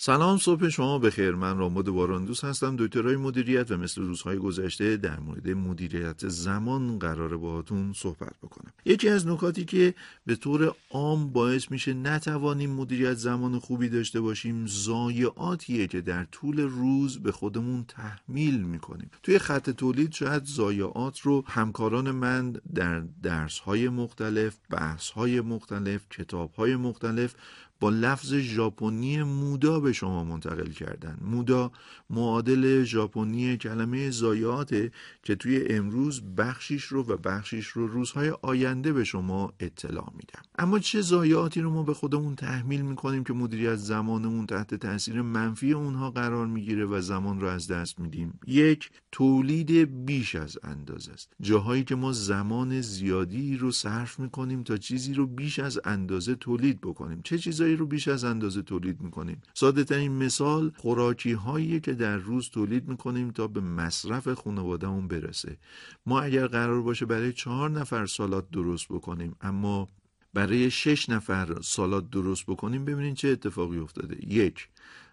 سلام صبح شما بخیر. من رامود باراندوس هستم دکترای مدیریت و مثل روزهای گذشته در مورد مدیریت زمان قرار باهاتون صحبت بکنم. یکی از نکاتی که به طور عام باعث میشه نتوانیم مدیریت زمان خوبی داشته باشیم ضایعاتیه که در طول روز به خودمون تحمیل می‌کنیم. توی خط تولید شاید ضایعات رو همکاران من در درس های مختلف بحث های مختلف کتاب های مختلف با لفظ ژاپنی مودا به شما منتقل کردن. مودا معادل ژاپنی کلمه زایاته که توی امروز بخشیش رو و بخشیش رو روزهای آینده به شما اطلاع میدم. اما چه زایاتی رو ما به خودمون تحمیل می‌کنیم که مدیریت زمانمون تحت تاثیر منفی اونها قرار می‌گیره و زمان رو از دست میدیم؟ یک تولید بیش از اندازه است. جاهایی که ما زمان زیادی رو صرف می‌کنیم تا چیزی رو بیش از اندازه تولید بکنیم. چه چیزایی رو بیش از اندازه تولید می‌کنیم. ساده ترین مثال خوراکی هایی که در روز تولید می‌کنیم تا به مصرف خانوادهمون برسه. ما اگر قرار باشه برای چهار نفر سالات درست بکنیم اما برای شش نفر سالات درست بکنیم ببینید چه اتفاقی افتاده. یک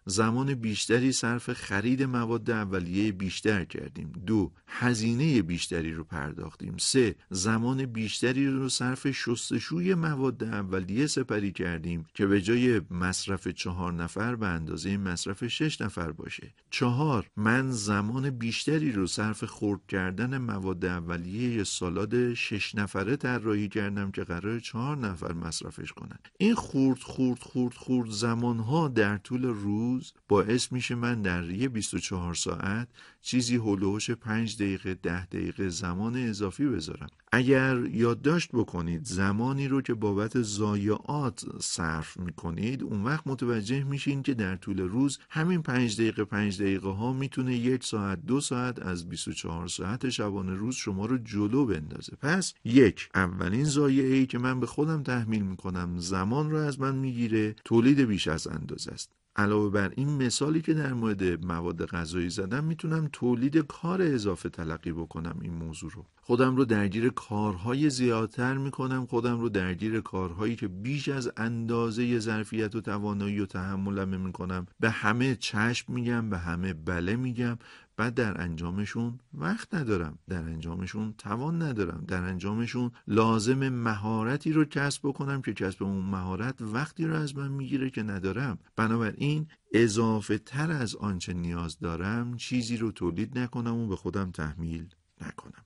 زمان بیشتری صرف خرید مواد اولیه بیشتر کردیم. دو هزینه بیشتری رو پرداختیم. سه زمان بیشتری رو صرف شستشوی مواد اولیه سپری کردیم که به جای مصرف چهار نفر به اندازه مصرف شش نفر باشه. چهار من زمان بیشتری رو صرف خورد کردن مواد اولیه سالاد شش نفره طراحی کردم که قرار چهار نفر مصرفش کنن. این خورد خورد خورد خورد زمانها در طول روز باعث میشه من در یه 24 ساعت چیزی هلوهوش 5 دقیقه 10 دقیقه زمان اضافی بذارم. اگر یادداشت بکنید زمانی رو که بابت ضایعات صرف می‌کنید اون وقت متوجه میشین که در طول روز همین 5 دقیقه 5 دقیقه ها می‌تونه یک ساعت دو ساعت از 24 ساعت شبانه روز شما رو جلو بندازه. پس یک اولین ضایعه ای که من به خودم تحمیل می‌کنم زمان رو از من می‌گیره تولید بیش از اندازه است. علاوه بر این مثالی که در مورد مواد غذایی زدم می‌تونم تولید کار اضافه تلقی بکنم این موضوع رو. خودم رو درگیر کارهای زیادتر می‌کنم خودم رو درگیر کارهایی که بیش از اندازه ظرفیت و توانایی و تحملم می‌کنم. به همه چشم میگم به همه بله میگم. بعد در انجامشون وقت ندارم. در انجامشون توان ندارم. در انجامشون لازم مهارتی رو کسب بکنم که کسب اون مهارت وقتی رو از من می‌گیره که ندارم. بنابراین اضافه تر از آنچه نیاز دارم چیزی رو تولید نکنم و به خودم تحمیل نکنم.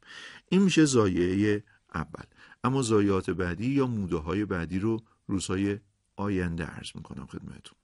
این میشه زایعه اول. اما زایات بعدی یا موده های بعدی رو روزهای آینده عرض می‌کنم خدمتون